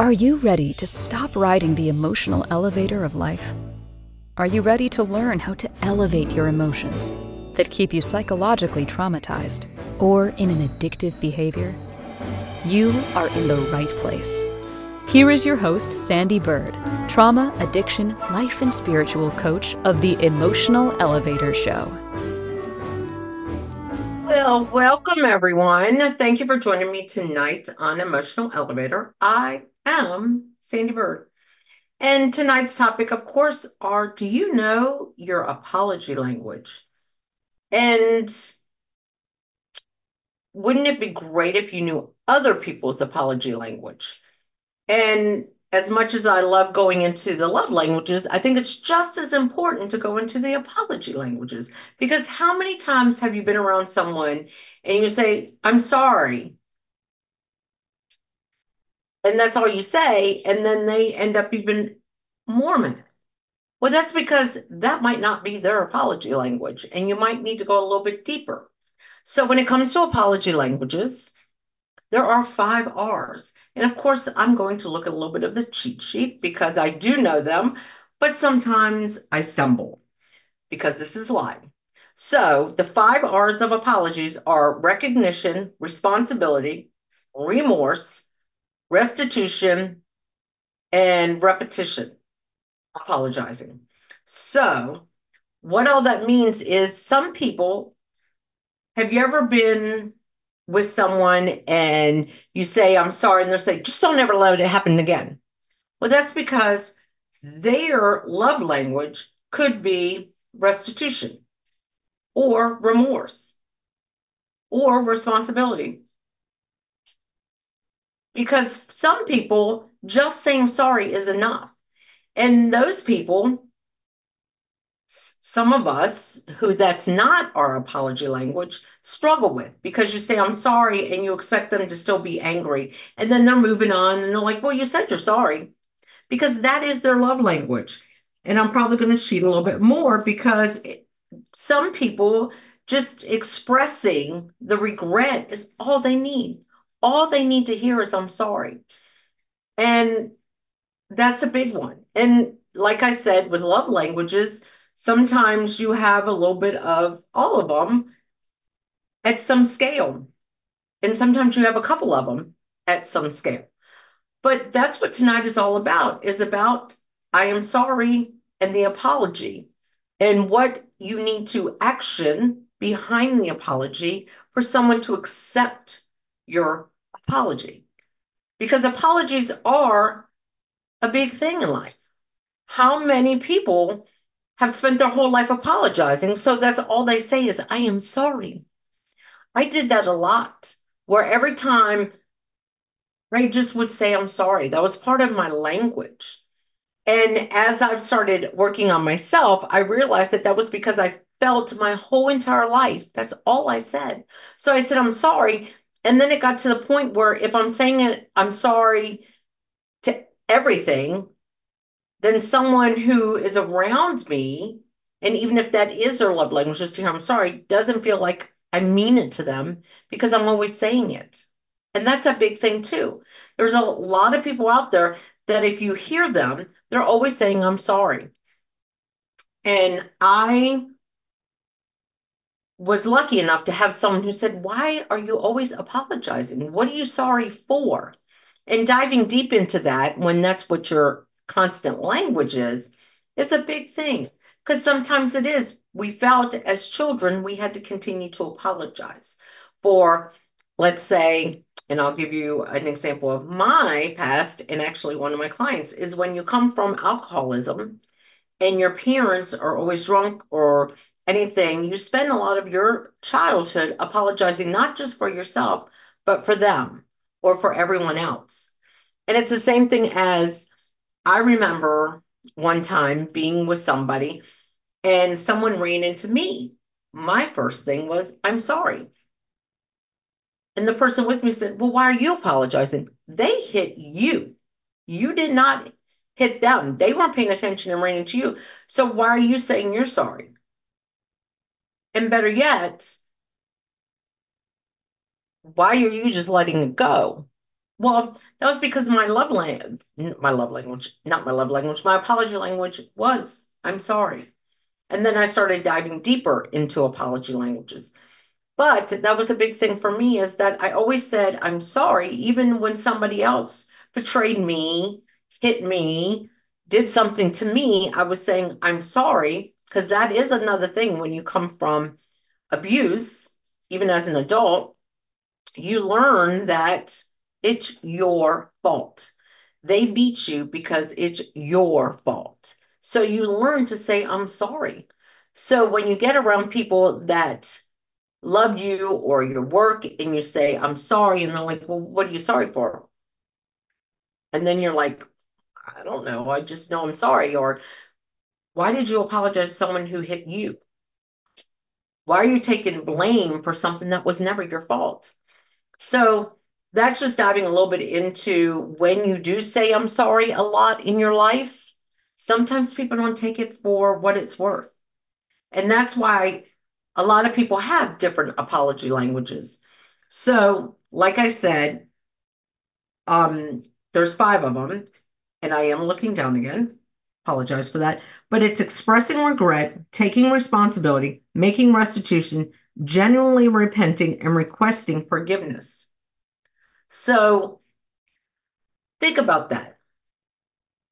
Are you ready to stop riding the emotional elevator of life? Are you ready to learn how to elevate your emotions that keep you psychologically traumatized or in an addictive behavior? You are in the right place. Here is your host, Sandee Byrd, trauma, addiction, life, and spiritual coach of the Emotional Elevator Show. Well, welcome everyone. Thank you for joining me tonight on Emotional Elevator. I am Sandee Byrd. And tonight's topic, of course, are do you know your apology language? And wouldn't it be great if you knew other people's apology language? And as much as I love going into the love languages, I think it's just as important to go into the apology languages. Because how many times have you been around someone and you say, I'm sorry? And that's all you say. And then they end up even more mad. Well, that's because that might not be their apology language. And you might need to go a little bit deeper. So when it comes to apology languages, there are five R's. And of course, I'm going to look at a little bit of the cheat sheet because I do know them, but sometimes I stumble because this is live. So the five R's of apologies are recognition, responsibility, remorse, restitution, and repetition, apologizing. So what all that means is some people, have you ever been with someone and you say, I'm sorry, and they'll say, just don't ever let it happen again. Well, that's because their love language could be restitution or remorse or responsibility. Because some people just saying sorry is enough. And those people some of us who that's not our apology language struggle with because you say i'm sorry and you expect them to still be angry. And then they're moving on and they're like well you said you're sorry because that is their love language. And i'm probably going to cheat a little bit more because some people just expressing the regret is all they need all they need to hear is i'm sorry and that's a big one and like i said with love languages Sometimes you have a little bit of all of them at some scale. And sometimes you have a couple of them at some scale. But that's what tonight is all about, is about I am sorry and the apology and what you need to action behind the apology for someone to accept your apology. Because apologies are a big thing in life. How many people have spent their whole life apologizing. So that's all they say is, I am sorry. I did that a lot, where every time I just would say, I'm sorry. That was part of my language. And as I've started working on myself, I realized that that was because I felt my whole entire life. That's all I said. So I said, I'm sorry. And then it got to the point where if I'm saying it, I'm sorry to everything, then someone who is around me, and even if that is their love language, just to hear I'm sorry, doesn't feel like I mean it to them because I'm always saying it. And that's a big thing too. There's a lot of people out there that if you hear them, they're always saying, I'm sorry. And I was lucky enough to have someone who said, Why are you always apologizing? What are you sorry for? And diving deep into that, when that's what you're constant language is is a big thing because sometimes it is. We felt as children we had to continue to apologize for, let's say, and I'll give you an example of my past, and actually one of my clients is when you come from alcoholism and your parents are always drunk or anything, you spend a lot of your childhood apologizing not just for yourself, but for them or for everyone else. And it's the same thing as I remember one time being with somebody and someone ran into me. My first thing was, I'm sorry. And the person with me said, Well, why are you apologizing? They hit you. You did not hit them. They weren't paying attention and ran into you. So why are you saying you're sorry? And better yet, why are you just letting it go? Well, that was because my love language, my love language, not my love language, my apology language was, I'm sorry. And then I started diving deeper into apology languages. But that was a big thing for me is that I always said, I'm sorry, even when somebody else betrayed me, hit me, did something to me, I was saying, I'm sorry, because that is another thing when you come from abuse, even as an adult, you learn that it's your fault. They beat you because it's your fault. So you learn to say, I'm sorry. So when you get around people that love you or your work and you say, I'm sorry, and they're like, Well, what are you sorry for? And then you're like, I don't know. I just know I'm sorry. Or why did you apologize to someone who hit you? Why are you taking blame for something that was never your fault? So that's just diving a little bit into when you do say I'm sorry a lot in your life, sometimes people don't take it for what it's worth. And that's why a lot of people have different apology languages. So, like I said, um, there's five of them, and I am looking down again. Apologize for that. But it's expressing regret, taking responsibility, making restitution, genuinely repenting, and requesting forgiveness. So think about that.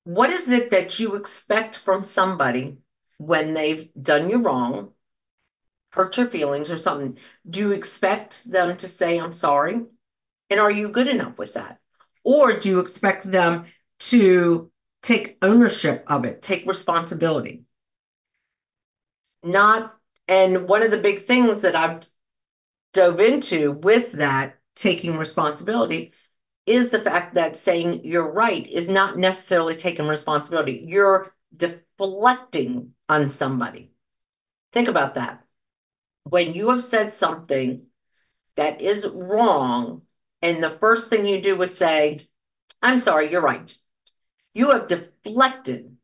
What is it that you expect from somebody when they've done you wrong, hurt your feelings or something? Do you expect them to say, I'm sorry? And are you good enough with that? Or do you expect them to take ownership of it, take responsibility? Not, and one of the big things that I've dove into with that taking responsibility is the fact that saying you're right is not necessarily taking responsibility. You're deflecting on somebody. Think about that. When you have said something that is wrong, and the first thing you do is say, I'm sorry, you're right. You have deflected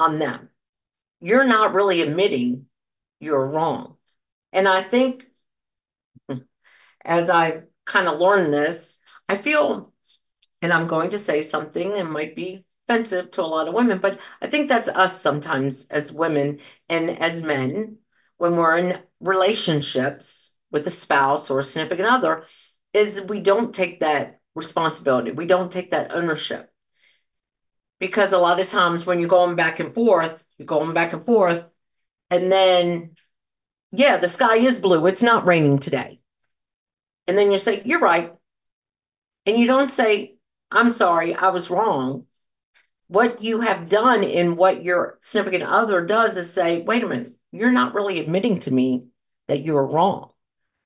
on them. You're not really admitting you're wrong. And I think as I kind of learned this, I feel and I'm going to say something that might be offensive to a lot of women, but I think that's us sometimes as women and as men when we're in relationships with a spouse or a significant other, is we don't take that responsibility. We don't take that ownership. Because a lot of times when you're going back and forth, you're going back and forth, and then, yeah, the sky is blue. It's not raining today. And then you say, You're right. And you don't say, I'm sorry, I was wrong. What you have done and what your significant other does is say, wait a minute, you're not really admitting to me that you are wrong.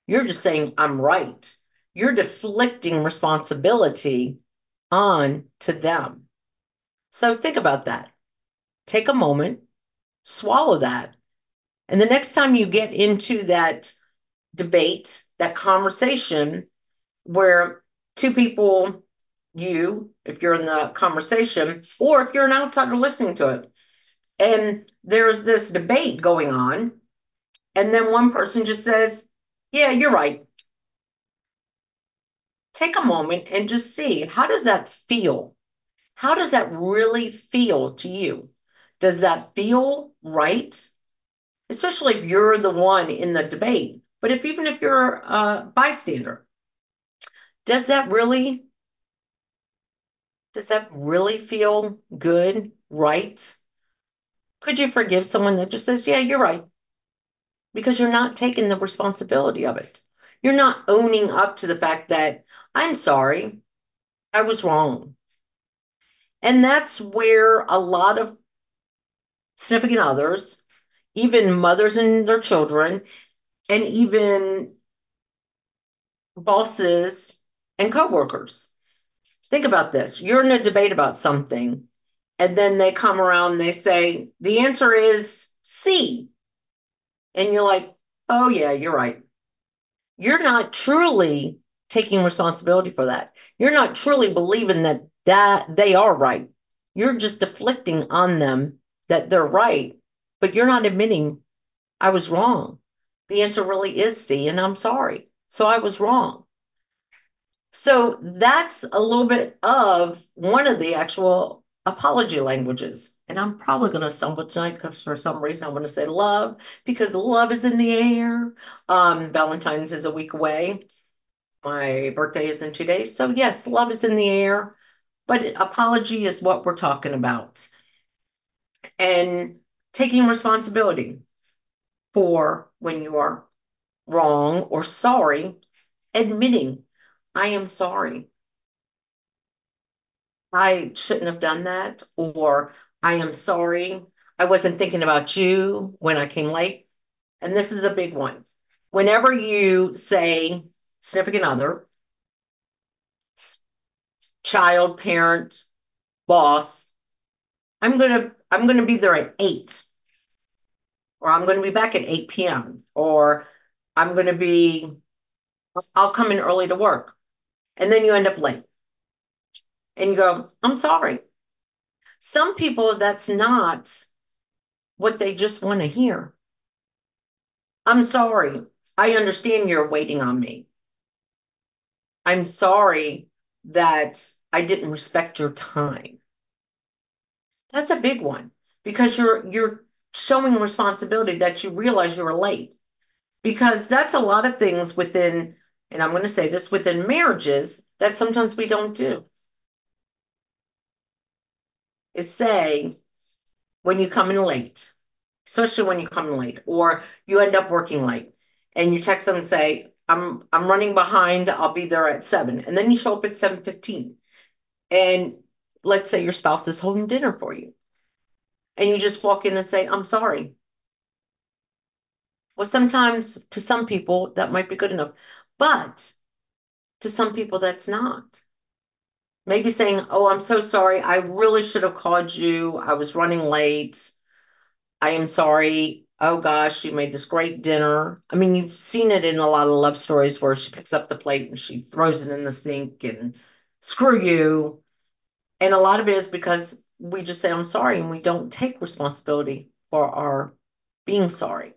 You're just saying, I'm right. You're deflecting responsibility on to them. So think about that. Take a moment, swallow that. And the next time you get into that debate, that conversation where two people you if you're in the conversation or if you're an outsider listening to it. And there's this debate going on. And then one person just says, Yeah, you're right. Take a moment and just see how does that feel? How does that really feel to you? Does that feel right? Especially if you're the one in the debate. But if even if you're a bystander, does that really Does that really feel good, right? Could you forgive someone that just says, yeah, you're right? Because you're not taking the responsibility of it. You're not owning up to the fact that I'm sorry, I was wrong. And that's where a lot of significant others, even mothers and their children, and even bosses and coworkers Think about this. You're in a debate about something, and then they come around and they say, the answer is C. And you're like, oh, yeah, you're right. You're not truly taking responsibility for that. You're not truly believing that, that they are right. You're just deflecting on them that they're right, but you're not admitting I was wrong. The answer really is C, and I'm sorry. So I was wrong. So that's a little bit of one of the actual apology languages. And I'm probably going to stumble tonight because for some reason I want to say love because love is in the air. Um, Valentine's is a week away. My birthday is in two days. So, yes, love is in the air, but apology is what we're talking about. And taking responsibility for when you are wrong or sorry, admitting, I am sorry. I shouldn't have done that, or I am sorry. I wasn't thinking about you when I came late. And this is a big one. Whenever you say significant other, child, parent, boss, I'm gonna I'm gonna be there at eight, or I'm gonna be back at 8 p.m., or I'm gonna be I'll come in early to work. And then you end up late. And you go, I'm sorry. Some people, that's not what they just want to hear. I'm sorry. I understand you're waiting on me. I'm sorry that I didn't respect your time. That's a big one because you're you're showing responsibility that you realize you're late. Because that's a lot of things within, and I'm going to say this within marriages that sometimes we don't do. Is say when you come in late, especially when you come in late, or you end up working late, and you text them and say, I'm I'm running behind, I'll be there at seven. And then you show up at 7:15. And let's say your spouse is holding dinner for you. And you just walk in and say, I'm sorry. Well, sometimes to some people that might be good enough, but to some people that's not. Maybe saying, Oh, I'm so sorry. I really should have called you. I was running late. I am sorry. Oh gosh, you made this great dinner. I mean, you've seen it in a lot of love stories where she picks up the plate and she throws it in the sink and screw you. And a lot of it is because we just say, I'm sorry, and we don't take responsibility for our being sorry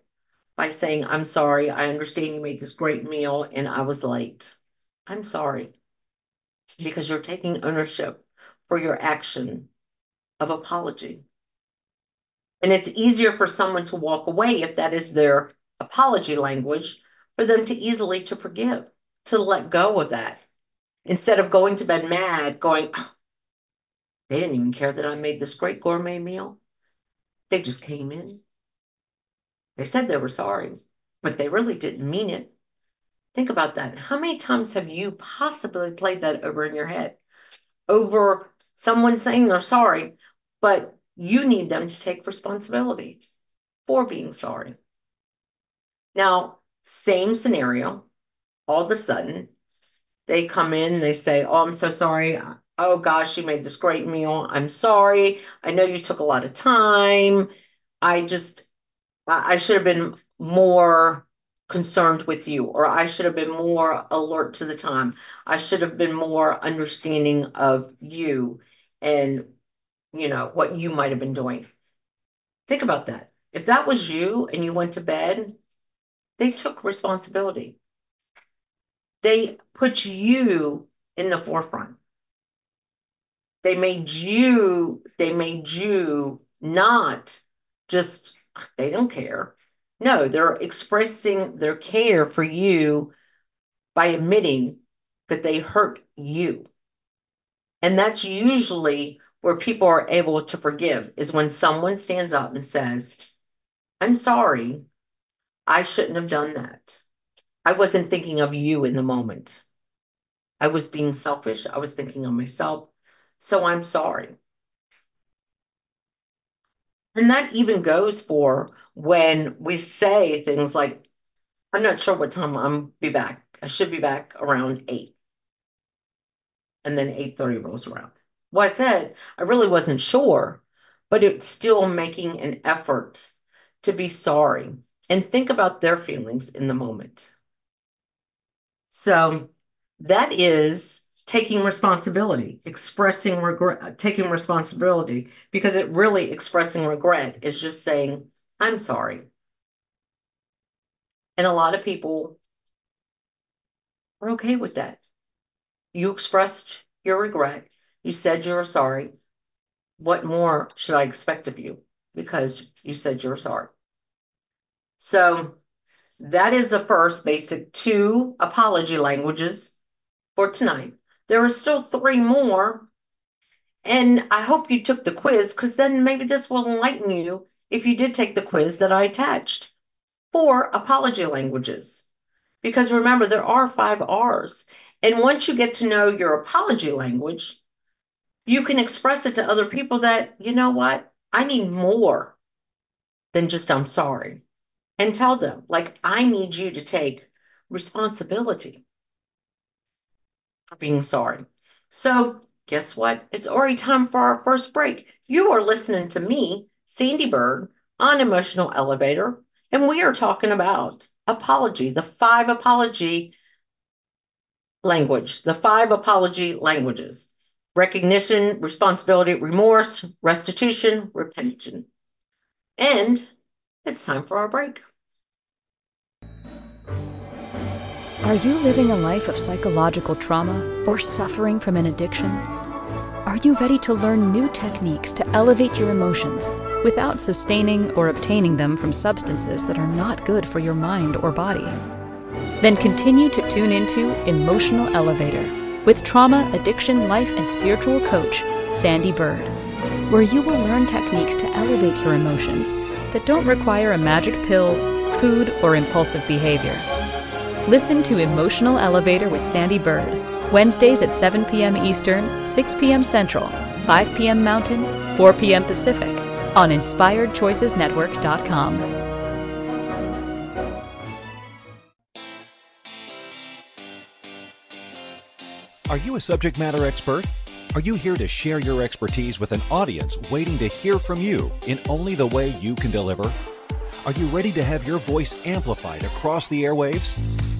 by saying, I'm sorry. I understand you made this great meal and I was late. I'm sorry. Because you're taking ownership for your action of apology. And it's easier for someone to walk away if that is their apology language for them to easily to forgive, to let go of that. Instead of going to bed mad, going, they didn't even care that I made this great gourmet meal. They just came in. They said they were sorry, but they really didn't mean it. Think about that. How many times have you possibly played that over in your head? Over someone saying they're sorry, but you need them to take responsibility for being sorry. Now, same scenario, all of a sudden, they come in, they say, Oh, I'm so sorry. Oh gosh, you made this great meal. I'm sorry. I know you took a lot of time. I just, I should have been more concerned with you, or I should have been more alert to the time. I should have been more understanding of you and, you know, what you might have been doing. Think about that. If that was you and you went to bed, they took responsibility. They put you in the forefront. They made you, they made you not just, they don't care. No, they're expressing their care for you by admitting that they hurt you. And that's usually where people are able to forgive is when someone stands up and says, I'm sorry, I shouldn't have done that. I wasn't thinking of you in the moment. I was being selfish. I was thinking of myself. So I'm sorry. And that even goes for when we say things like, I'm not sure what time I'm be back. I should be back around eight. And then 8:30 rolls around. Well, I said I really wasn't sure, but it's still making an effort to be sorry and think about their feelings in the moment. So that is taking responsibility, expressing regret, taking responsibility, because it really expressing regret is just saying, I'm sorry. And a lot of people are okay with that. you expressed your regret. You said you're sorry. What more should I expect of you? Because you said you're sorry. So that is the first basic two apology languages for tonight. There are still three more. And I hope you took the quiz because then maybe this will enlighten you if you did take the quiz that I attached for apology languages. Because remember, there are five R's. And once you get to know your apology language, you can express it to other people that, you know what, I need more than just I'm sorry. And tell them, like, I need you to take responsibility for being sorry. So, guess what? It's already time for our first break. You are listening to me, Sandee Byrd, on Emotional Elevator, and we are talking about apology, the five apology language, the five apology languages recognition, responsibility, remorse, restitution, repentance. And it's time for our break. Are you living a life of psychological trauma or suffering from an addiction? Are you ready to learn new techniques to elevate your emotions without sustaining or obtaining them from substances that are not good for your mind or body? Then continue to tune into Emotional Elevator with trauma, addiction, life, and spiritual coach, Sandee Byrd, where you will learn techniques to elevate your emotions that don't require a magic pill, food, or impulsive behavior. Listen to Emotional Elevator with Sandee Byrd, Wednesdays at 7 p.m. Eastern, 6 p.m. Central, 5 p.m. Mountain, 4 p.m. Pacific on InspiredChoicesNetwork.com. Are you a subject matter expert? Are you here to share your expertise with an audience waiting to hear from you in only the way you can deliver? Are you ready to have your voice amplified across the airwaves?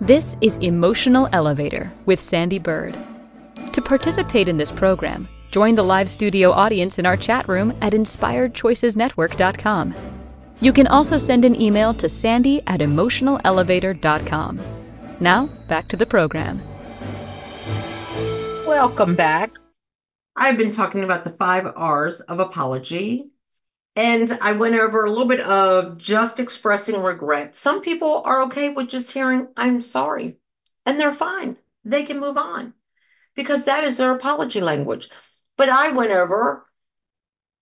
This is Emotional Elevator with Sandee Byrd. To participate in this program, join the live studio audience in our chat room at inspiredchoicesnetwork.com. You can also send an email to sandy at emotionalelevator.com. Now, back to the program. Welcome back. I've been talking about the five R's of apology, and I went over a little bit of just expressing regret. Some people are okay with just hearing, I'm sorry, and they're fine. They can move on because that is their apology language. But I went over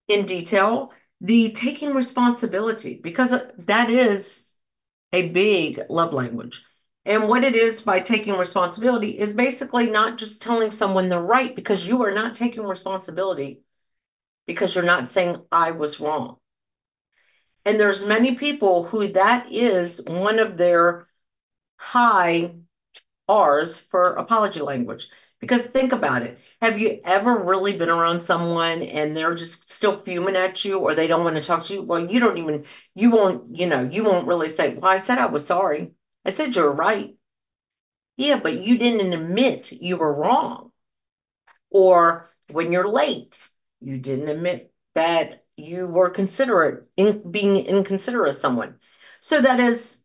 in detail the taking responsibility because that is a big love language. And what it is by taking responsibility is basically not just telling someone they're right because you are not taking responsibility because you're not saying I was wrong. And there's many people who that is one of their high R's for apology language. Because think about it. Have you ever really been around someone and they're just still fuming at you or they don't want to talk to you? Well, you don't even, you won't, you know, you won't really say, Well, I said I was sorry. I said you're right. Yeah, but you didn't admit you were wrong. Or when you're late, you didn't admit that you were considerate in being inconsiderate of someone. So that is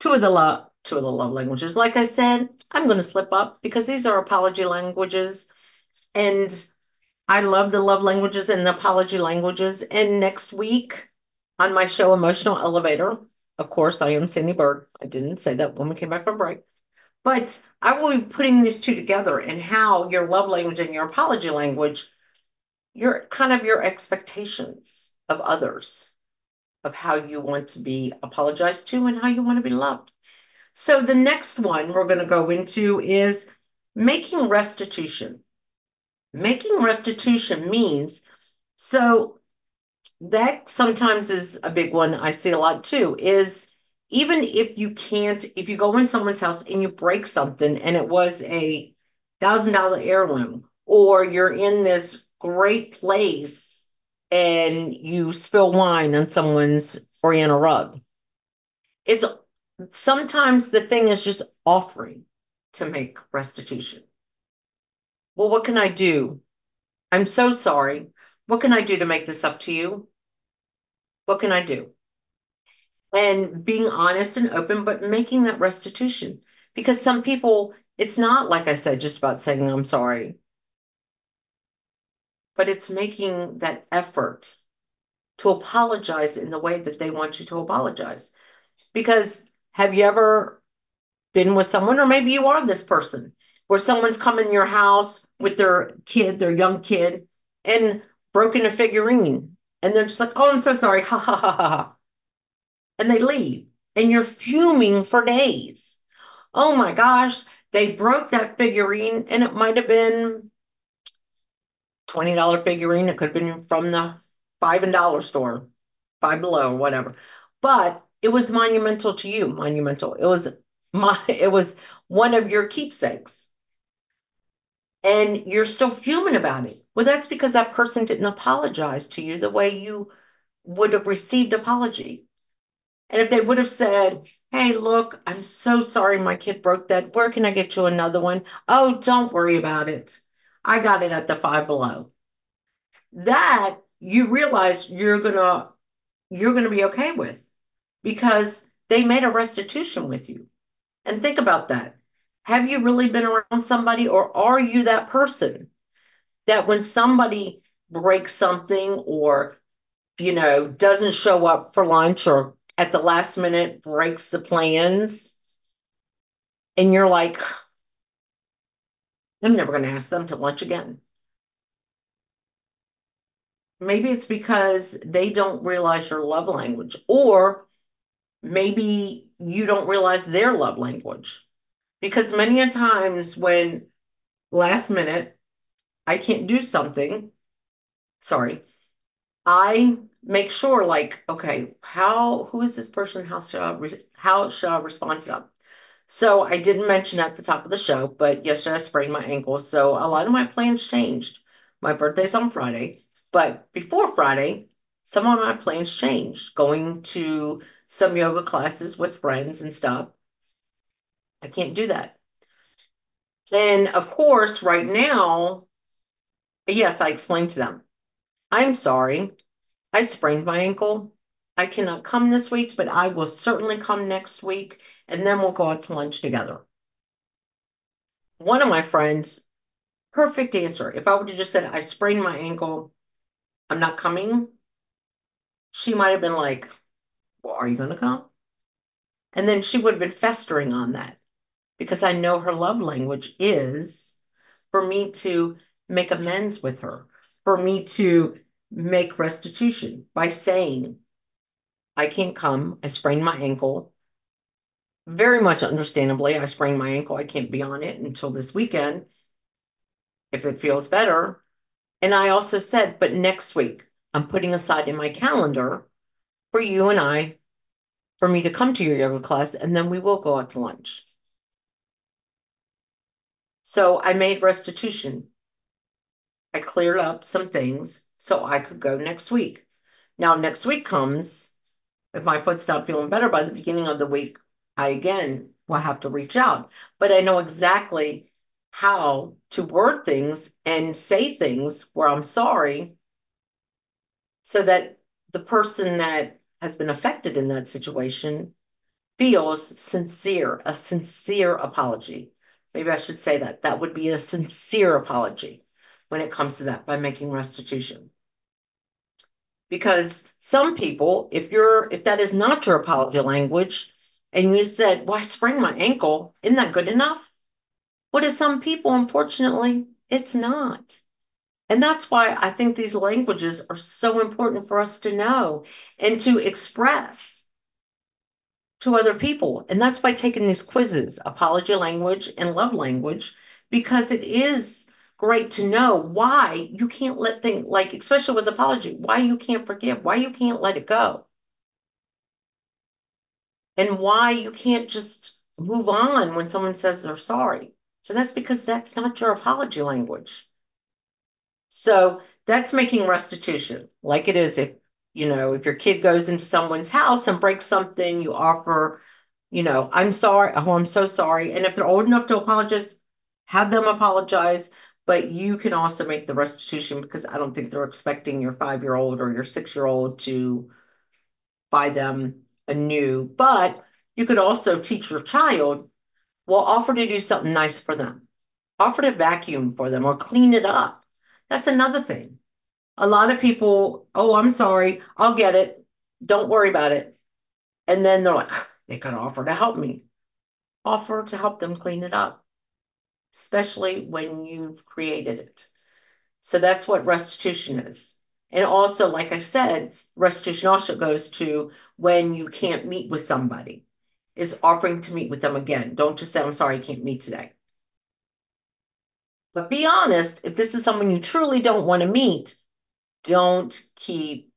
two of the love two of the love languages. Like I said, I'm going to slip up because these are apology languages, and I love the love languages and the apology languages. And next week on my show, Emotional Elevator, of course, I am Sandee Byrd. I didn't say that when we came back from break. But I will be putting these two together and how your love language and your apology language, your kind of your expectations of others, of how you want to be apologized to and how you want to be loved. So the next one we're going to go into is making restitution. Making restitution means so that sometimes is a big one I see a lot too is even if you can't, if you go in someone's house and you break something and it was a thousand dollar heirloom, or you're in this great place and you spill wine on someone's oriental rug. It's sometimes the thing is just offering to make restitution. Well, what can I do? I'm so sorry. What can I do to make this up to you? What can I do? And being honest and open, but making that restitution. Because some people, it's not, like I said, just about saying, I'm sorry, but it's making that effort to apologize in the way that they want you to apologize. Because have you ever been with someone, or maybe you are this person, where someone's come in your house with their kid, their young kid, and broken a figurine, and they're just like, "Oh, I'm so sorry," ha ha ha ha, and they leave, and you're fuming for days. Oh my gosh, they broke that figurine, and it might have been $20 figurine. It could have been from the five and dollar store, five below whatever. But it was monumental to you, monumental. It was my it was one of your keepsakes. And you're still fuming about it. Well, that's because that person didn't apologize to you the way you would have received apology. And if they would have said, Hey, look, I'm so sorry my kid broke that. Where can I get you another one? Oh, don't worry about it. I got it at the five below. That you realize you're gonna you're gonna be okay with because they made a restitution with you. And think about that. Have you really been around somebody or are you that person that when somebody breaks something or you know doesn't show up for lunch or at the last minute breaks the plans and you're like I'm never going to ask them to lunch again. Maybe it's because they don't realize your love language, or maybe you don't realize their love language. Because many a times when last minute I can't do something, sorry, I make sure like, okay, how who is this person? How should I how should I respond to them? So I didn't mention at the top of the show, but yesterday I sprained my ankle, so a lot of my plans changed. My birthday's on Friday, but before Friday, some of my plans changed. Going to some yoga classes with friends and stuff. I can't do that. And of course, right now, yes, I explained to them. I'm sorry. I sprained my ankle. I cannot come this week, but I will certainly come next week and then we'll go out to lunch together. One of my friends, perfect answer. If I would have just said, I sprained my ankle, I'm not coming, she might have been like, Well, are you going to come? And then she would have been festering on that because I know her love language is for me to make amends with her, for me to make restitution by saying, I can't come. I sprained my ankle. Very much understandably, I sprained my ankle. I can't be on it until this weekend if it feels better. And I also said, but next week, I'm putting aside in my calendar for you and I, for me to come to your yoga class, and then we will go out to lunch. So I made restitution. I cleared up some things so I could go next week. Now, next week comes, if my foot's not feeling better by the beginning of the week, I again will have to reach out. But I know exactly how to word things and say things where I'm sorry so that the person that has been affected in that situation feels sincere, a sincere apology. Maybe I should say that. That would be a sincere apology when it comes to that by making restitution. Because some people, if you're if that is not your apology language, and you said, Well, I sprained my ankle, isn't that good enough? What is some people, unfortunately, it's not. And that's why I think these languages are so important for us to know and to express to other people. And that's by taking these quizzes, apology language and love language, because it is great to know why you can't let things, like, especially with apology, why you can't forgive, why you can't let it go. and why you can't just move on when someone says they're sorry. And that's because that's not your apology language. So that's making restitution like it is if, you know, if your kid goes into someone's house and breaks something, you offer, you know, I'm sorry, oh, I'm so sorry. And if they're old enough to apologize, have them apologize. But you can also make the restitution because I don't think they're expecting your five year old or your six year old to buy them a new. But you could also teach your child, well, offer to do something nice for them, offer to vacuum for them or clean it up. That's another thing. A lot of people, oh, I'm sorry, I'll get it. Don't worry about it. And then they're like, they could offer to help me. Offer to help them clean it up, especially when you've created it. So that's what restitution is. And also, like I said, restitution also goes to when you can't meet with somebody, is offering to meet with them again. Don't just say, I'm sorry, I can't meet today. But be honest, if this is someone you truly don't want to meet, don't keep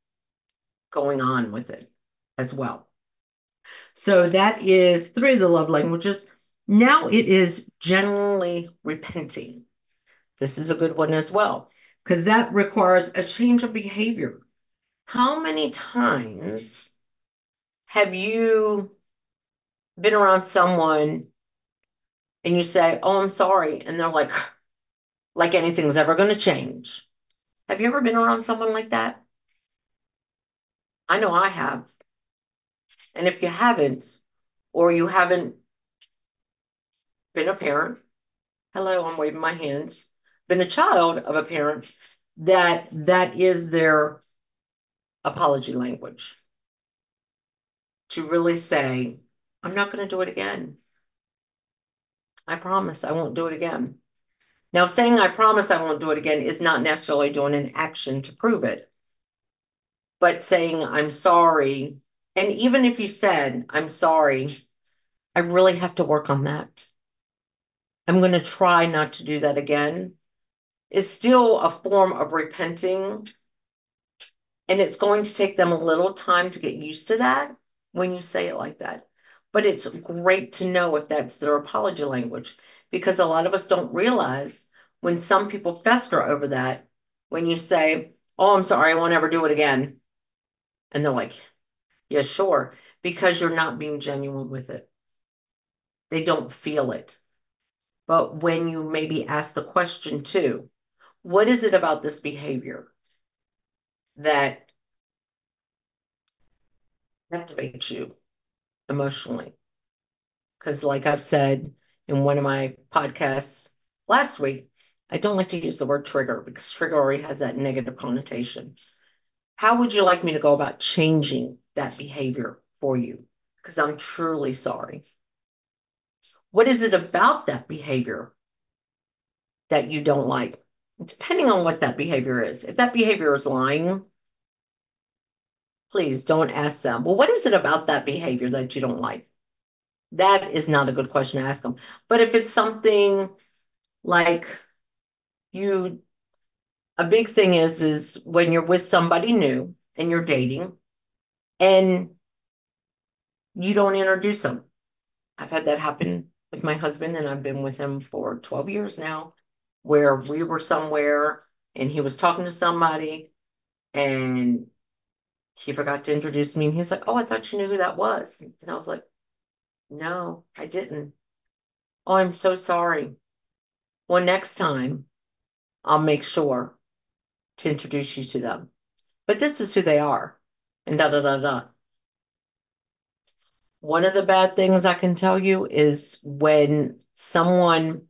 going on with it as well. So that is three of the love languages. Now it is generally repenting. This is a good one as well, because that requires a change of behavior. How many times have you been around someone and you say, Oh, I'm sorry, and they're like, like anything's ever going to change? Have you ever been around someone like that? I know I have. And if you haven't, or you haven't been a parent, hello, I'm waving my hands, been a child of a parent, that that is their apology language. To really say, I'm not going to do it again. I promise I won't do it again. Now, saying I promise I won't do it again is not necessarily doing an action to prove it, but saying I'm sorry. And even if you said, I'm sorry, I really have to work on that. I'm going to try not to do that again, is still a form of repenting. And it's going to take them a little time to get used to that when you say it like that. But it's great to know if that's their apology language because a lot of us don't realize when some people fester over that, when you say, Oh, I'm sorry, I won't ever do it again. And they're like, Yeah, sure, because you're not being genuine with it. They don't feel it. But when you maybe ask the question too, what is it about this behavior that activates you emotionally? Because, like I've said in one of my podcasts last week, I don't like to use the word trigger because trigger already has that negative connotation. How would you like me to go about changing that behavior for you? Because I'm truly sorry. What is it about that behavior that you don't like? Depending on what that behavior is. If that behavior is lying, please don't ask them, well, what is it about that behavior that you don't like? That is not a good question to ask them. But if it's something like you, a big thing is, is when you're with somebody new and you're dating and you don't introduce them. I've had that happen with my husband, and I've been with him for 12 years now, where we were somewhere and he was talking to somebody and he forgot to introduce me. And he's like, Oh, I thought you knew who that was. And I was like, No, I didn't. Oh, I'm so sorry. Well, next time I'll make sure to introduce you to them. But this is who they are. And da da da da. One of the bad things I can tell you is when someone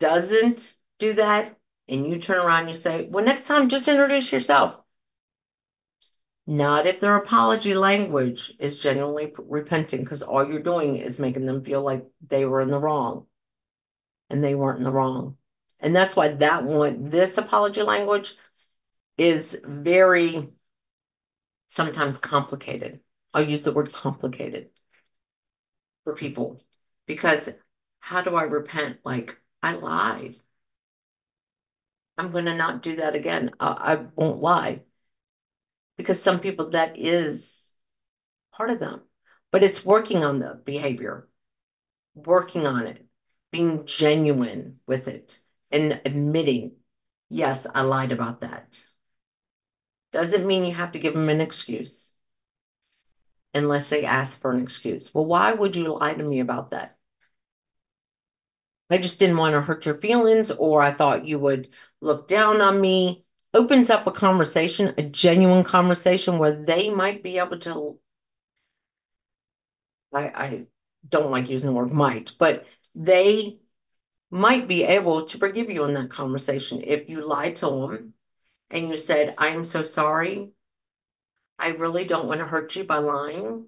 doesn't do that and you turn around and you say, Well, next time just introduce yourself. Not if their apology language is genuinely repenting, because all you're doing is making them feel like they were in the wrong and they weren't in the wrong. And that's why that one, this apology language is very sometimes complicated. I'll use the word complicated for people because how do I repent? Like, I lied. I'm going to not do that again. I, I won't lie because some people that is part of them. but it's working on the behavior, working on it, being genuine with it, and admitting, yes, I lied about that. Doesn't mean you have to give them an excuse unless they ask for an excuse. Well, why would you lie to me about that? I just didn't want to hurt your feelings, or I thought you would look down on me. Opens up a conversation, a genuine conversation where they might be able to. I, I don't like using the word might, but they might be able to forgive you in that conversation if you lied to them and you said, I'm so sorry. I really don't want to hurt you by lying.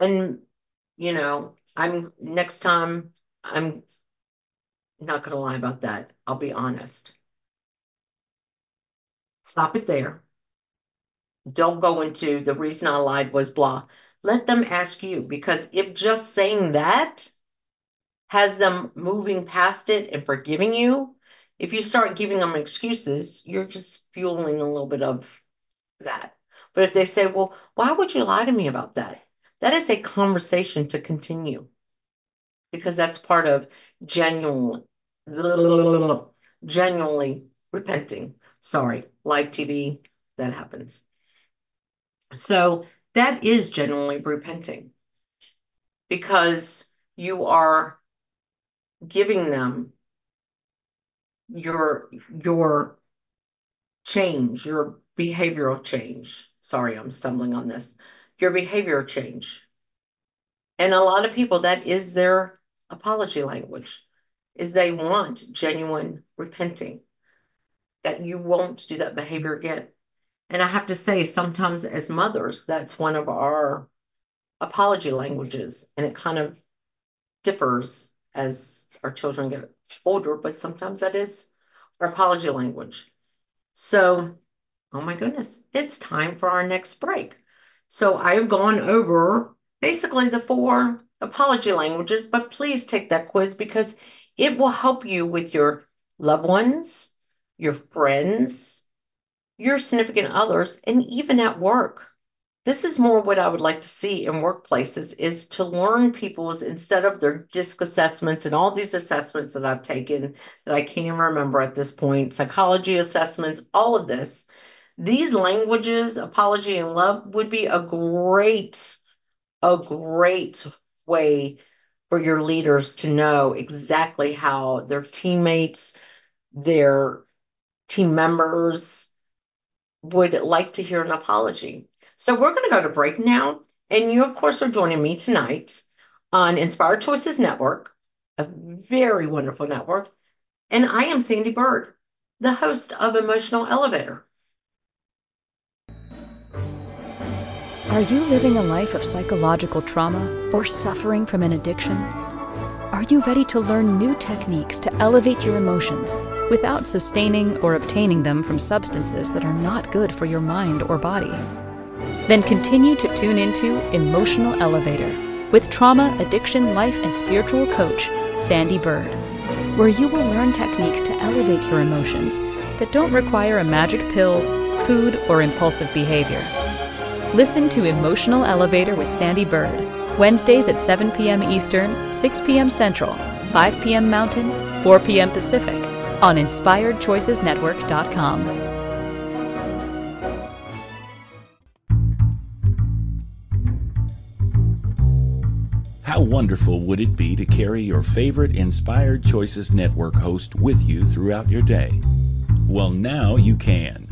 And, you know, I'm next time, I'm not going to lie about that. I'll be honest. Stop it there. Don't go into the reason I lied was blah. Let them ask you because if just saying that has them moving past it and forgiving you, if you start giving them excuses, you're just fueling a little bit of that. But if they say, well, why would you lie to me about that? That is a conversation to continue because that's part of genuinely, genuinely repenting. Sorry, live TV, that happens. So that is genuinely repenting because you are giving them your your change, your behavioral change. Sorry, I'm stumbling on this. Your behavior change. And a lot of people, that is their apology language, is they want genuine repenting, that you won't do that behavior again. And I have to say, sometimes as mothers, that's one of our apology languages, and it kind of differs as our children get older, but sometimes that is our apology language. So, oh my goodness, it's time for our next break. So, I've gone over basically the four apology languages, but please take that quiz because it will help you with your loved ones, your friends, your significant others, and even at work. This is more what I would like to see in workplaces is to learn people's instead of their disc assessments and all these assessments that I've taken that I can't even remember at this point, psychology assessments, all of this. These languages, apology and love, would be a great, a great way for your leaders to know exactly how their teammates, their team members would like to hear an apology. So we're going to go to break now. And you, of course, are joining me tonight on Inspired Choices Network, a very wonderful network. And I am Sandee Byrd, the host of Emotional Elevator. Are you living a life of psychological trauma or suffering from an addiction? Are you ready to learn new techniques to elevate your emotions without sustaining or obtaining them from substances that are not good for your mind or body? Then continue to tune into Emotional Elevator with trauma, addiction, life, and spiritual coach Sandee Byrd, where you will learn techniques to elevate your emotions that don't require a magic pill, food, or impulsive behavior. Listen to Emotional Elevator with Sandee Byrd, Wednesdays at 7 p.m. Eastern, 6 p.m. Central, 5 p.m. Mountain, 4 p.m. Pacific on InspiredChoicesNetwork.com. How wonderful would it be to carry your favorite Inspired Choices Network host with you throughout your day? Well, now you can.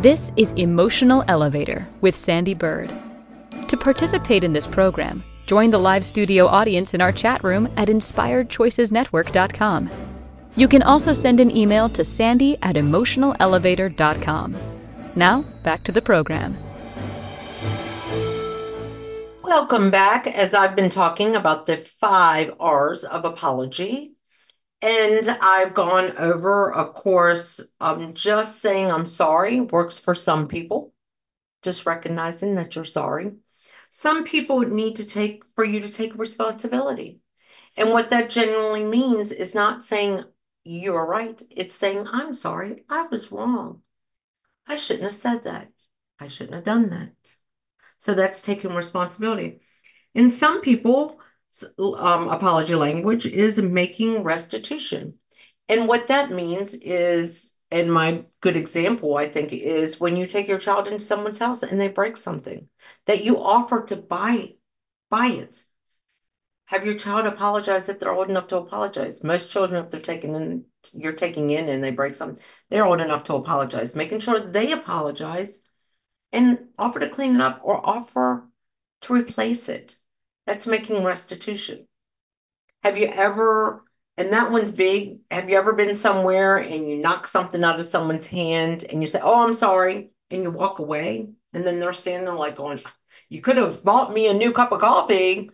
This is Emotional Elevator with Sandee Byrd. To participate in this program, join the live studio audience in our chat room at inspiredchoicesnetwork.com. You can also send an email to sandy at emotionalelevator.com. Now, back to the program. Welcome back as I've been talking about the five R's of apology. And I've gone over, of course, um, just saying I'm sorry works for some people, just recognizing that you're sorry. Some people need to take for you to take responsibility. And what that generally means is not saying you're right, it's saying I'm sorry, I was wrong. I shouldn't have said that. I shouldn't have done that. So that's taking responsibility. And some people, um, apology language is making restitution. And what that means is, and my good example, I think, is when you take your child into someone's house and they break something, that you offer to buy buy it. Have your child apologize if they're old enough to apologize. Most children, if they're taken in, you're taking in and they break something, they're old enough to apologize. Making sure they apologize and offer to clean it up or offer to replace it. That's making restitution. Have you ever, and that one's big, have you ever been somewhere and you knock something out of someone's hand and you say, Oh, I'm sorry, and you walk away? And then they're standing there like going, You could have bought me a new cup of coffee.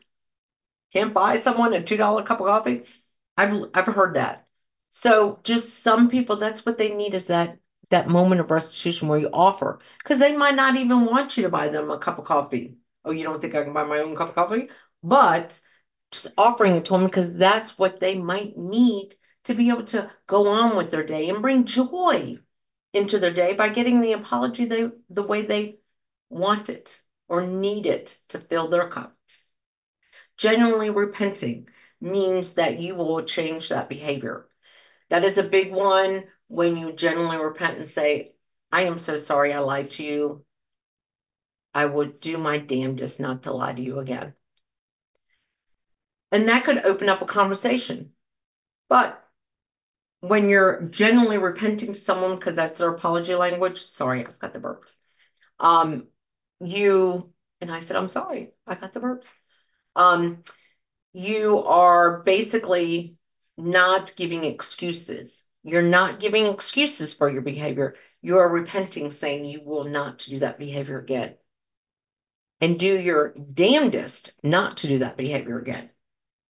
Can't buy someone a $2 cup of coffee. I've I've heard that. So just some people, that's what they need is that that moment of restitution where you offer, because they might not even want you to buy them a cup of coffee. Oh, you don't think I can buy my own cup of coffee? But just offering it to them because that's what they might need to be able to go on with their day and bring joy into their day by getting the apology they the way they want it or need it to fill their cup. Genuinely repenting means that you will change that behavior. That is a big one when you genuinely repent and say, I am so sorry I lied to you. I would do my damnedest not to lie to you again. And that could open up a conversation. But when you're genuinely repenting someone because that's their apology language, sorry, I've got the burps. Um, you and I said, I'm sorry, I got the burps. Um, you are basically not giving excuses. You're not giving excuses for your behavior. You are repenting, saying you will not do that behavior again. And do your damnedest not to do that behavior again.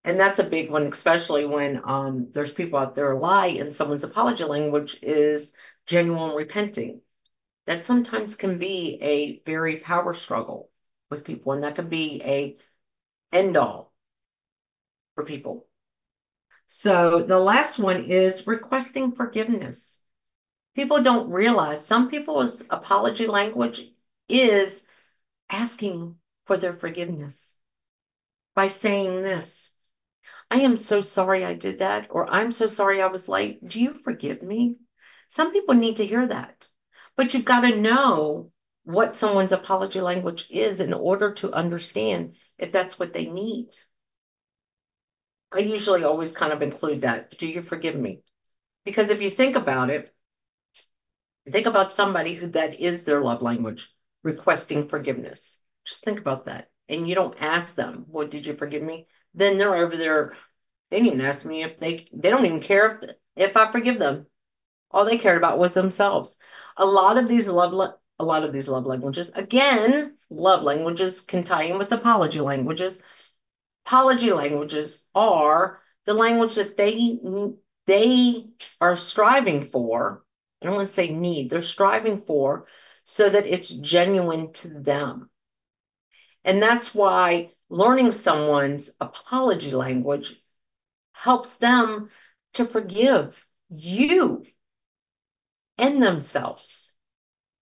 And that's a big one, especially when um, there's people out there lie and someone's apology language is genuine repenting. That sometimes can be a very power struggle with people, and that can be a end all for people. So the last one is requesting forgiveness. People don't realize some people's apology language is asking for their forgiveness by saying this I am so sorry I did that, or I'm so sorry I was late. Do you forgive me? Some people need to hear that, but you've got to know what someone's apology language is in order to understand if that's what they need. I usually always kind of include that. Do you forgive me? Because if you think about it, think about somebody who that is their love language, requesting forgiveness. Just think about that. And you don't ask them, Well, did you forgive me? then they're over there. They didn't ask me if they they don't even care if if I forgive them. All they cared about was themselves. A lot of these love a lot of these love languages, again, love languages can tie in with apology languages. Apology languages are the language that they they are striving for. I don't want to say need, they're striving for so that it's genuine to them. And that's why learning someone's apology language helps them to forgive you and themselves.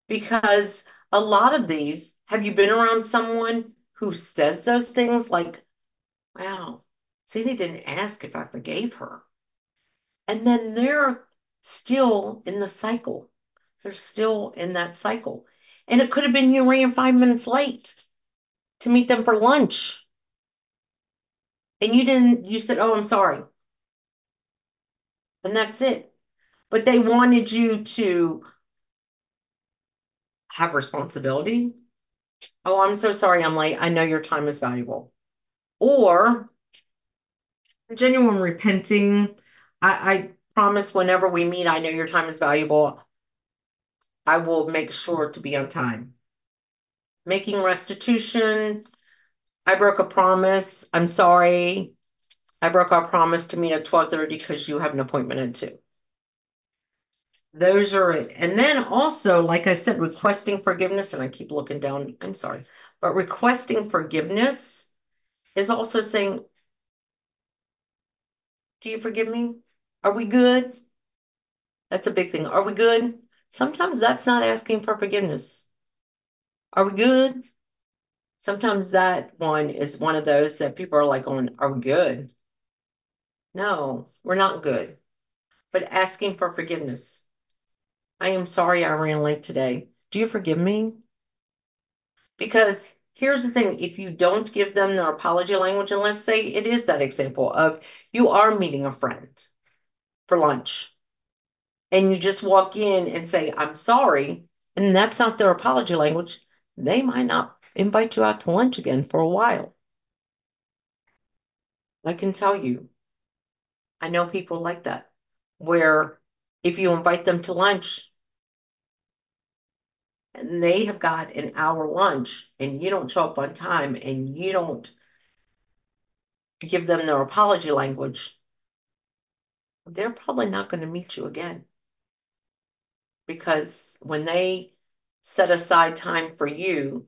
Because a lot of these, have you been around someone who says those things like, wow, Sandee didn't ask if I forgave her. And then they're still in the cycle. They're still in that cycle. And it could have been you ran five minutes late to meet them for lunch and you didn't, you said, oh, I'm sorry. And that's it. But they wanted you to have responsibility. Oh, I'm so sorry I'm late. I know your time is valuable. Or genuine repenting. I, I promise whenever we meet, I know your time is valuable. I will make sure to be on time. Making restitution, I broke a promise. I'm sorry. I broke our promise to meet at 12:30 because you have an appointment at 2. Those are it. And then also, like I said, requesting forgiveness, and I keep looking down, I'm sorry, but requesting forgiveness is also saying, Do you forgive me? Are we good? That's a big thing. Are we good? Sometimes that's not asking for forgiveness. Are we good? Sometimes that one is one of those that people are like going, Are we good? No, we're not good. But asking for forgiveness. I am sorry I ran late today. Do you forgive me? Because here's the thing if you don't give them their apology language, and let's say it is that example of you are meeting a friend for lunch and you just walk in and say, I'm sorry, and that's not their apology language, they might not invite you out to lunch again for a while. I can tell you, I know people like that, where if you invite them to lunch and they have got an hour lunch and you don't show up on time and you don't give them their apology language, they're probably not going to meet you again. Because when they set aside time for you,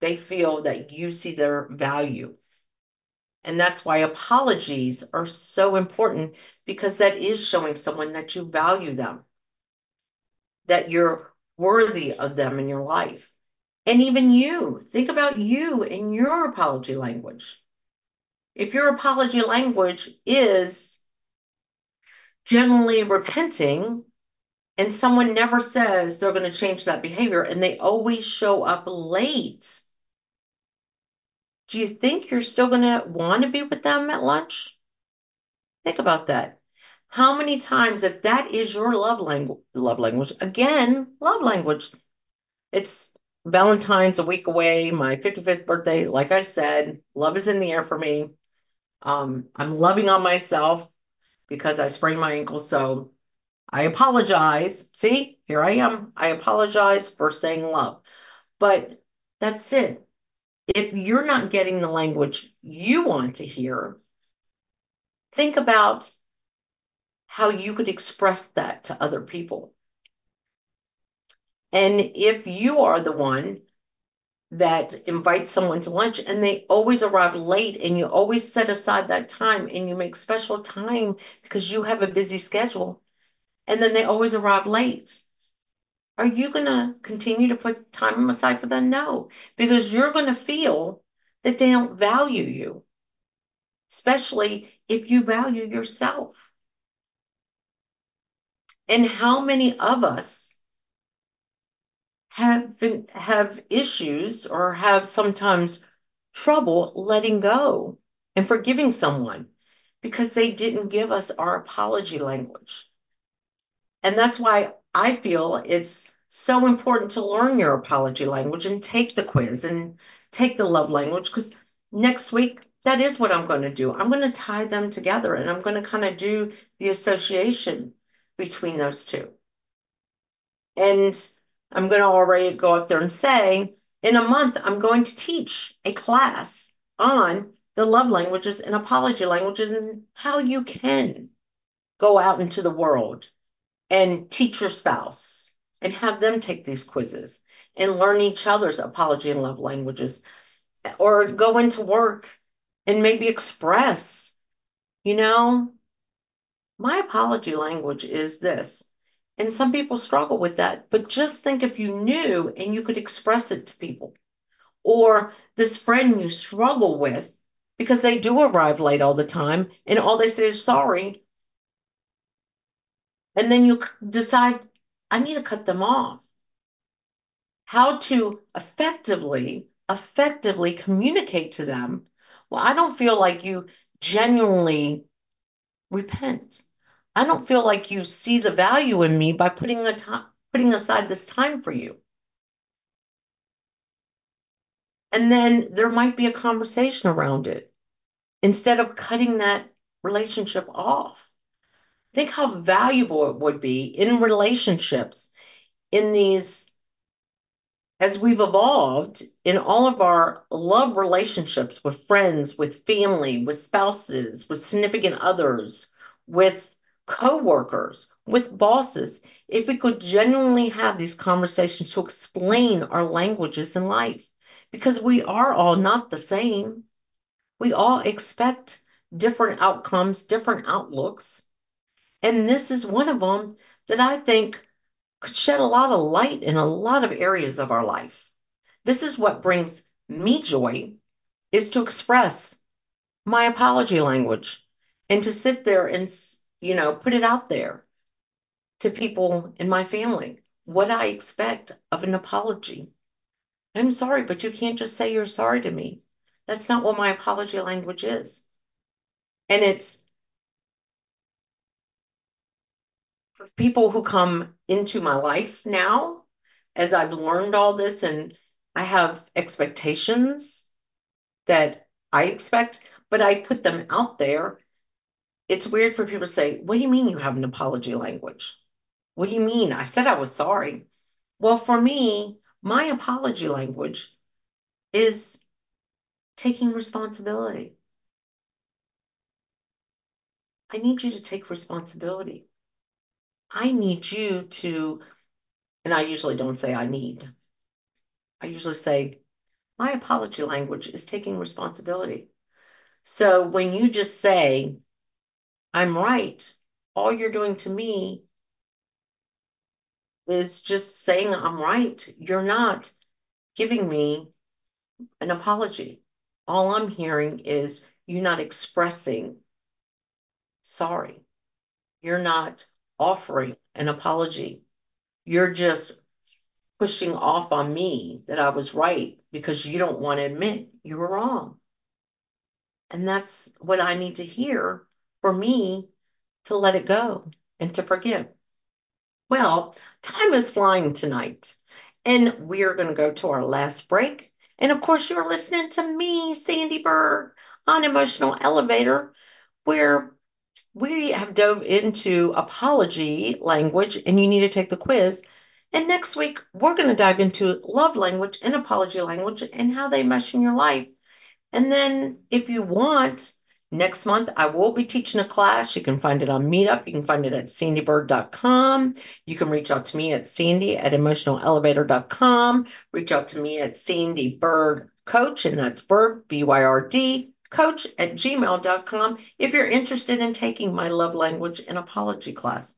they feel that you see their value. And that's why apologies are so important because that is showing someone that you value them, that you're worthy of them in your life. And even you, think about you and your apology language. If your apology language is generally repenting, and someone never says they're going to change that behavior and they always show up late, do you think you're still going to want to be with them at lunch? Think about that. How many times, if that is your love language, love language, again, love language, it's Valentine's a week away, my 55th birthday. Like I said, love is in the air for me. Um, I'm loving on myself because I sprained my ankle. So I apologize. See, here I am. I apologize for saying love. But that's it. If you're not getting the language you want to hear, think about how you could express that to other people. And if you are the one that invites someone to lunch and they always arrive late and you always set aside that time and you make special time because you have a busy schedule and then they always arrive late. Are you going to continue to put time aside for them? No, because you're going to feel that they don't value you, especially if you value yourself. And how many of us have been, have issues or have sometimes trouble letting go and forgiving someone because they didn't give us our apology language. And that's why I feel it's so important to learn your apology language and take the quiz and take the love language because next week that is what I'm going to do. I'm going to tie them together and I'm going to kind of do the association between those two. And I'm going to already go up there and say, in a month, I'm going to teach a class on the love languages and apology languages and how you can go out into the world and teach your spouse and have them take these quizzes and learn each other's apology and love languages or go into work and maybe express, you know, my apology language is this. And some people struggle with that, but just think if you knew and you could express it to people. Or this friend you struggle with because they do arrive late all the time and all they say is sorry. And then you decide, I need to cut them off. How to effectively, effectively communicate to them. Well, I don't feel like you genuinely repent. I don't feel like you see the value in me by putting a time, putting aside this time for you. And then there might be a conversation around it instead of cutting that relationship off. Think how valuable it would be in relationships, in these as we've evolved in all of our love relationships with friends, with family, with spouses, with significant others, with coworkers, with bosses, if we could genuinely have these conversations to explain our languages in life, because we are all not the same. We all expect different outcomes, different outlooks. And this is one of them that I think could shed a lot of light in a lot of areas of our life. This is what brings me joy is to express my apology language and to sit there and you know put it out there to people in my family what I expect of an apology. I'm sorry, but you can't just say you're sorry to me. That's not what my apology language is. And it's people who come into my life now, as I've learned all this and I have expectations that I expect, but I put them out there. It's weird for people to say, What do you mean you have an apology language? What do you mean? I said I was sorry. Well, for me, my apology language is taking responsibility. I need you to take responsibility. I need you to, and I usually don't say I need, I usually say, my apology language is taking responsibility. So when you just say, I'm right, all you're doing to me is just saying I'm right. You're not giving me an apology. All I'm hearing is you're not expressing sorry. You're not offering an apology. You're just pushing off on me that I was right because you don't want to admit you were wrong. And that's what I need to hear for me to let it go and to forgive. Well, time is flying tonight, and we are going to go to our last break. And of course, you're listening to me, Sandee Byrd, on Emotional Elevator, where we have dove into apology language and you need to take the quiz. And next week, we're going to dive into love language and apology language and how they mesh in your life. And then, if you want, next month I will be teaching a class. You can find it on Meetup. You can find it at sandybird.com. You can reach out to me at sandy at emotionalelevator.com. Reach out to me at Sandee Byrd Coach, and that's Byrd, B Y R D, coach at gmail.com if you're interested in taking my love language and apology class.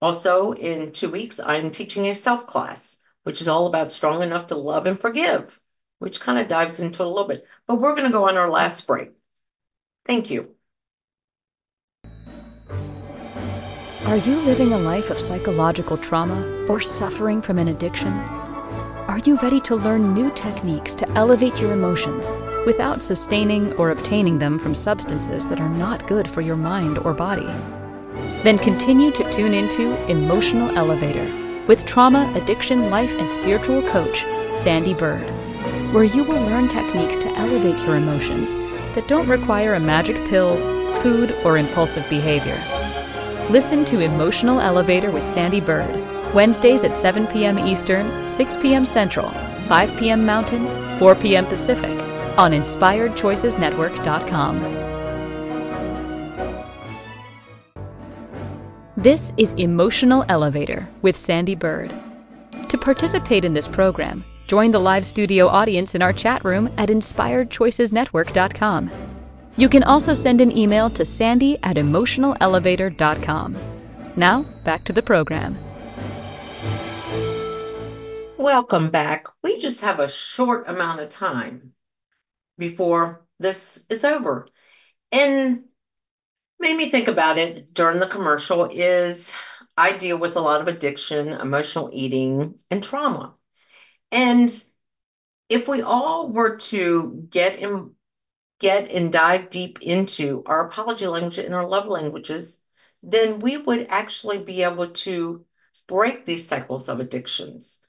Also, in two weeks, I'm teaching a self class, which is all about strong enough to love and forgive, which kind of dives into a little bit. But we're going to go on our last break. Thank you. Are you living a life of psychological trauma or suffering from an addiction? Are you ready to learn new techniques to elevate your emotions without sustaining or obtaining them from substances that are not good for your mind or body. Then continue to tune into Emotional Elevator with trauma, addiction, life, and spiritual coach, Sandee Byrd, where you will learn techniques to elevate your emotions that don't require a magic pill, food, or impulsive behavior. Listen to Emotional Elevator with Sandee Byrd, Wednesdays at 7 p.m. Eastern, 6 p.m. Central, 5 p.m. Mountain, 4 p.m. Pacific on InspiredChoicesNetwork.com. This is Emotional Elevator with Sandee Byrd. To participate in this program, join the live studio audience in our chat room at InspiredChoicesNetwork.com. You can also send an email to sandy at emotionalelevator.com. Now, back to the program. Welcome back. We just have a short amount of time before this is over. And made me think about it during the commercial is I deal with a lot of addiction, emotional eating, and trauma. And if we all were to get in, get and dive deep into our apology language and our love languages, then we would actually be able to break these cycles of addictions.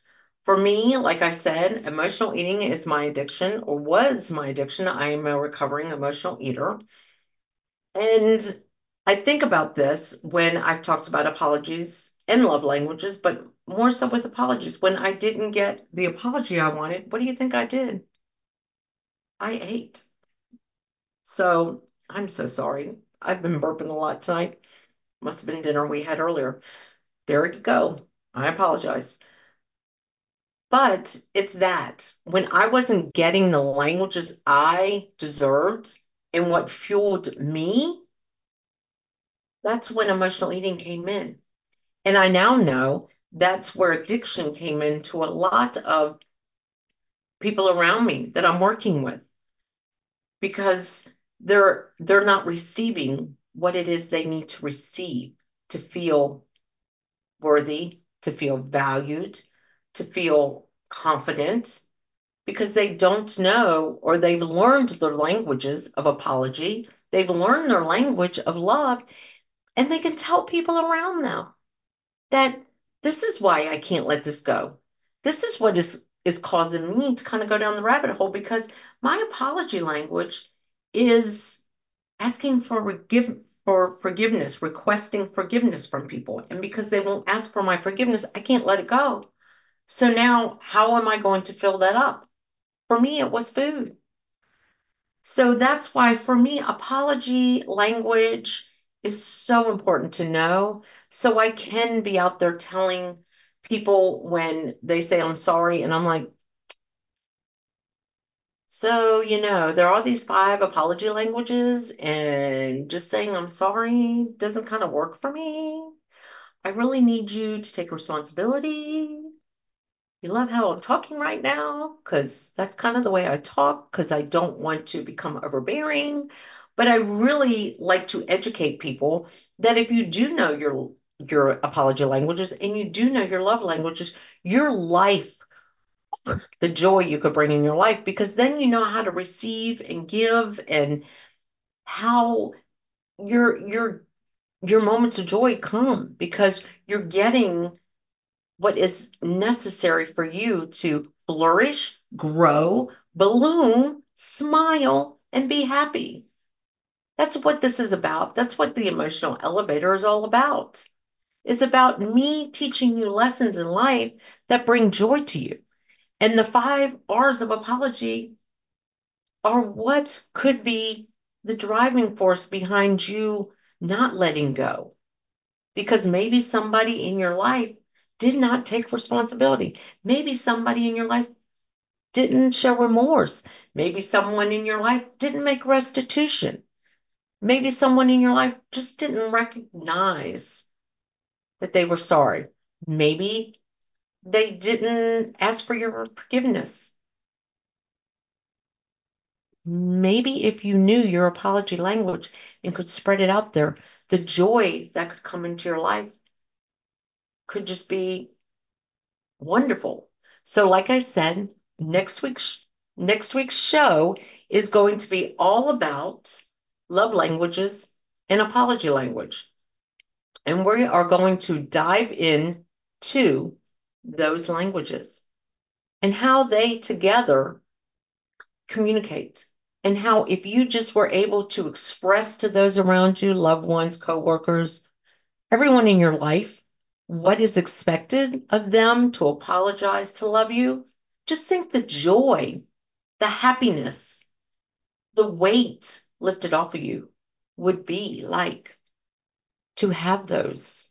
For me, like I said, emotional eating is my addiction or was my addiction. I am a recovering emotional eater. And I think about this when I've talked about apologies and love languages, but more so with apologies. When I didn't get the apology I wanted, what do you think I did? I ate. So I'm so sorry. I've been burping a lot tonight. Must have been dinner we had earlier. There you go. I apologize. But it's that when I wasn't getting the languages I deserved and what fueled me, that's when emotional eating came in. And I now know that's where addiction came into a lot of people around me that I'm working with because they're they're not receiving what it is they need to receive to feel worthy, to feel valued, to feel confident because they don't know or they've learned their languages of apology, they've learned their language of love, and they can tell people around them that this is why I can't let this go. This is what is is causing me to kind of go down the rabbit hole because my apology language is asking for forgive for forgiveness, requesting forgiveness from people. And because they won't ask for my forgiveness, I can't let it go. So now how am I going to fill that up? For me, it was food. So that's why for me, apology language is so important to know. So I can be out there telling people when they say I'm sorry, and I'm like, so, you know, there are these five apology languages, and just saying I'm sorry doesn't kind of work for me. I really need you to take responsibility. You love how I'm talking right now because that's kind of the way I talk because I don't want to become overbearing. But I really like to educate people that if you do know your your apology languages and you do know your love languages, your life, the joy you could bring in your life, because then you know how to receive and give and how your your your moments of joy come because you're getting what is necessary for you to flourish, grow, bloom, smile, and be happy. That's what this is about. That's what the emotional elevator is all about. It's about me teaching you lessons in life that bring joy to you. And the five R's of apology are what could be the driving force behind you not letting go. Because maybe somebody in your life did not take responsibility. Maybe somebody in your life didn't show remorse. Maybe someone in your life didn't make restitution. Maybe someone in your life just didn't recognize that they were sorry. Maybe they didn't ask for your forgiveness. Maybe if you knew your apology language and could spread it out there, the joy that could come into your life could just be wonderful. So, like I said, next week's next week's show is going to be all about love languages and apology language. And we are going to dive in to those languages and how they together communicate and how if you just were able to express to those around you, loved ones, coworkers, everyone in your life, what is expected of them to apologize to love you, just think the joy, the happiness, the weight lifted off of you would be like to have those.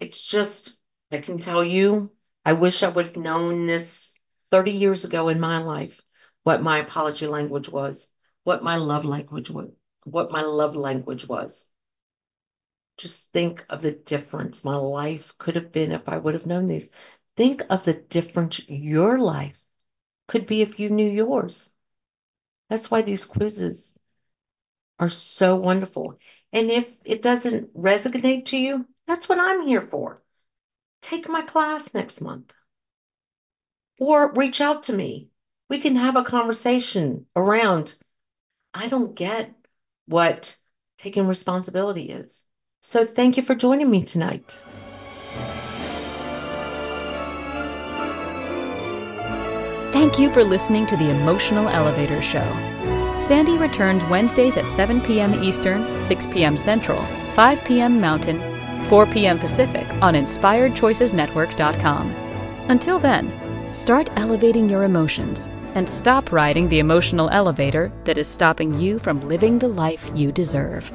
It's just, I can tell you, I wish I would have known this 30 years ago in my life, what my apology language was, what my love language was, what my love language was. Just think of the difference my life could have been if I would have known these. Think of the difference your life could be if you knew yours. That's why these quizzes are so wonderful. And if it doesn't resonate to you, that's what I'm here for. Take my class next month or reach out to me. We can have a conversation around. I don't get what taking responsibility is. So thank you for joining me tonight. Thank you for listening to the Emotional Elevator Show. Sandee returns Wednesdays at 7 p.m. Eastern, 6 p.m. Central, 5 p.m. Mountain, 4 p.m. Pacific on InspiredChoicesNetwork.com. Until then, start elevating your emotions and stop riding the emotional elevator that is stopping you from living the life you deserve.